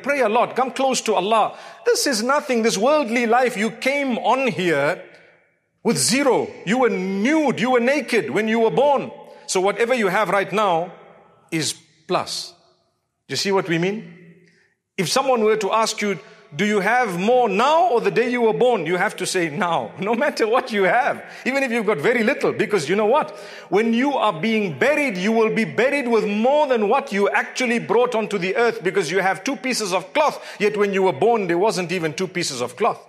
Pray a lot. Come close to Allah. This is nothing. This worldly life, you came on here with zero. You were nude. You were naked when you were born. So whatever you have right now is plus. Do you see what we mean? If someone were to ask you, do you have more now or the day you were born? You have to say now, no matter what you have, even if you've got very little, because you know what? When you are being buried, you will be buried with more than what you actually brought onto the earth because you have two pieces of cloth, yet when you were born, there wasn't even two pieces of cloth.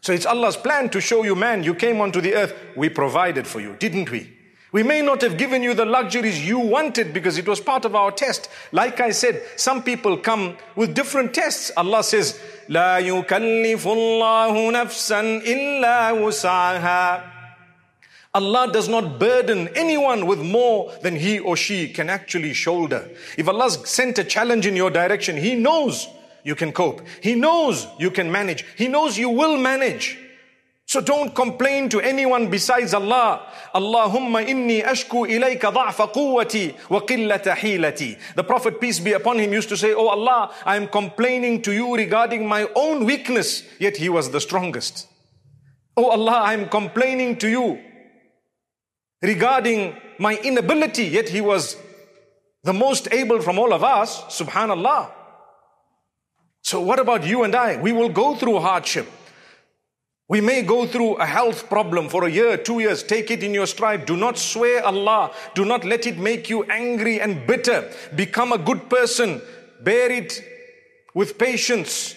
So it's Allah's plan to show you, man, you came onto the earth, we provided for you, didn't we? We may not have given you the luxuries you wanted because it was part of our test. Like I said, some people come with different tests. Allah says, لا يكلف الله نفسا إلا وسعها. Allah does not burden anyone with more than he or she can actually shoulder. If Allah sent a challenge in your direction, He knows you can cope. He knows you can manage. He knows you will manage. So don't complain to anyone besides Allah. Allahumma inni ashku ilayka dha'fa quwwati wa qillata hilati. The Prophet, peace be upon him, used to say, Oh Allah, I am complaining to you regarding my own weakness, yet he was the strongest. Oh Allah, I am complaining to you regarding my inability, yet he was the most able from all of us, subhanallah. So what about you and I? We will go through hardship. We may go through a health problem for a year, two years. Take it in your stride. Do not swear Allah. Do not let it make you angry and bitter. Become a good person. Bear it with patience.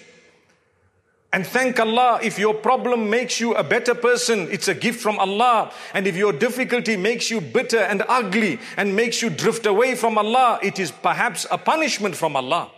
And thank Allah if your problem makes you a better person, it's a gift from Allah. And if your difficulty makes you bitter and ugly and makes you drift away from Allah, it is perhaps a punishment from Allah.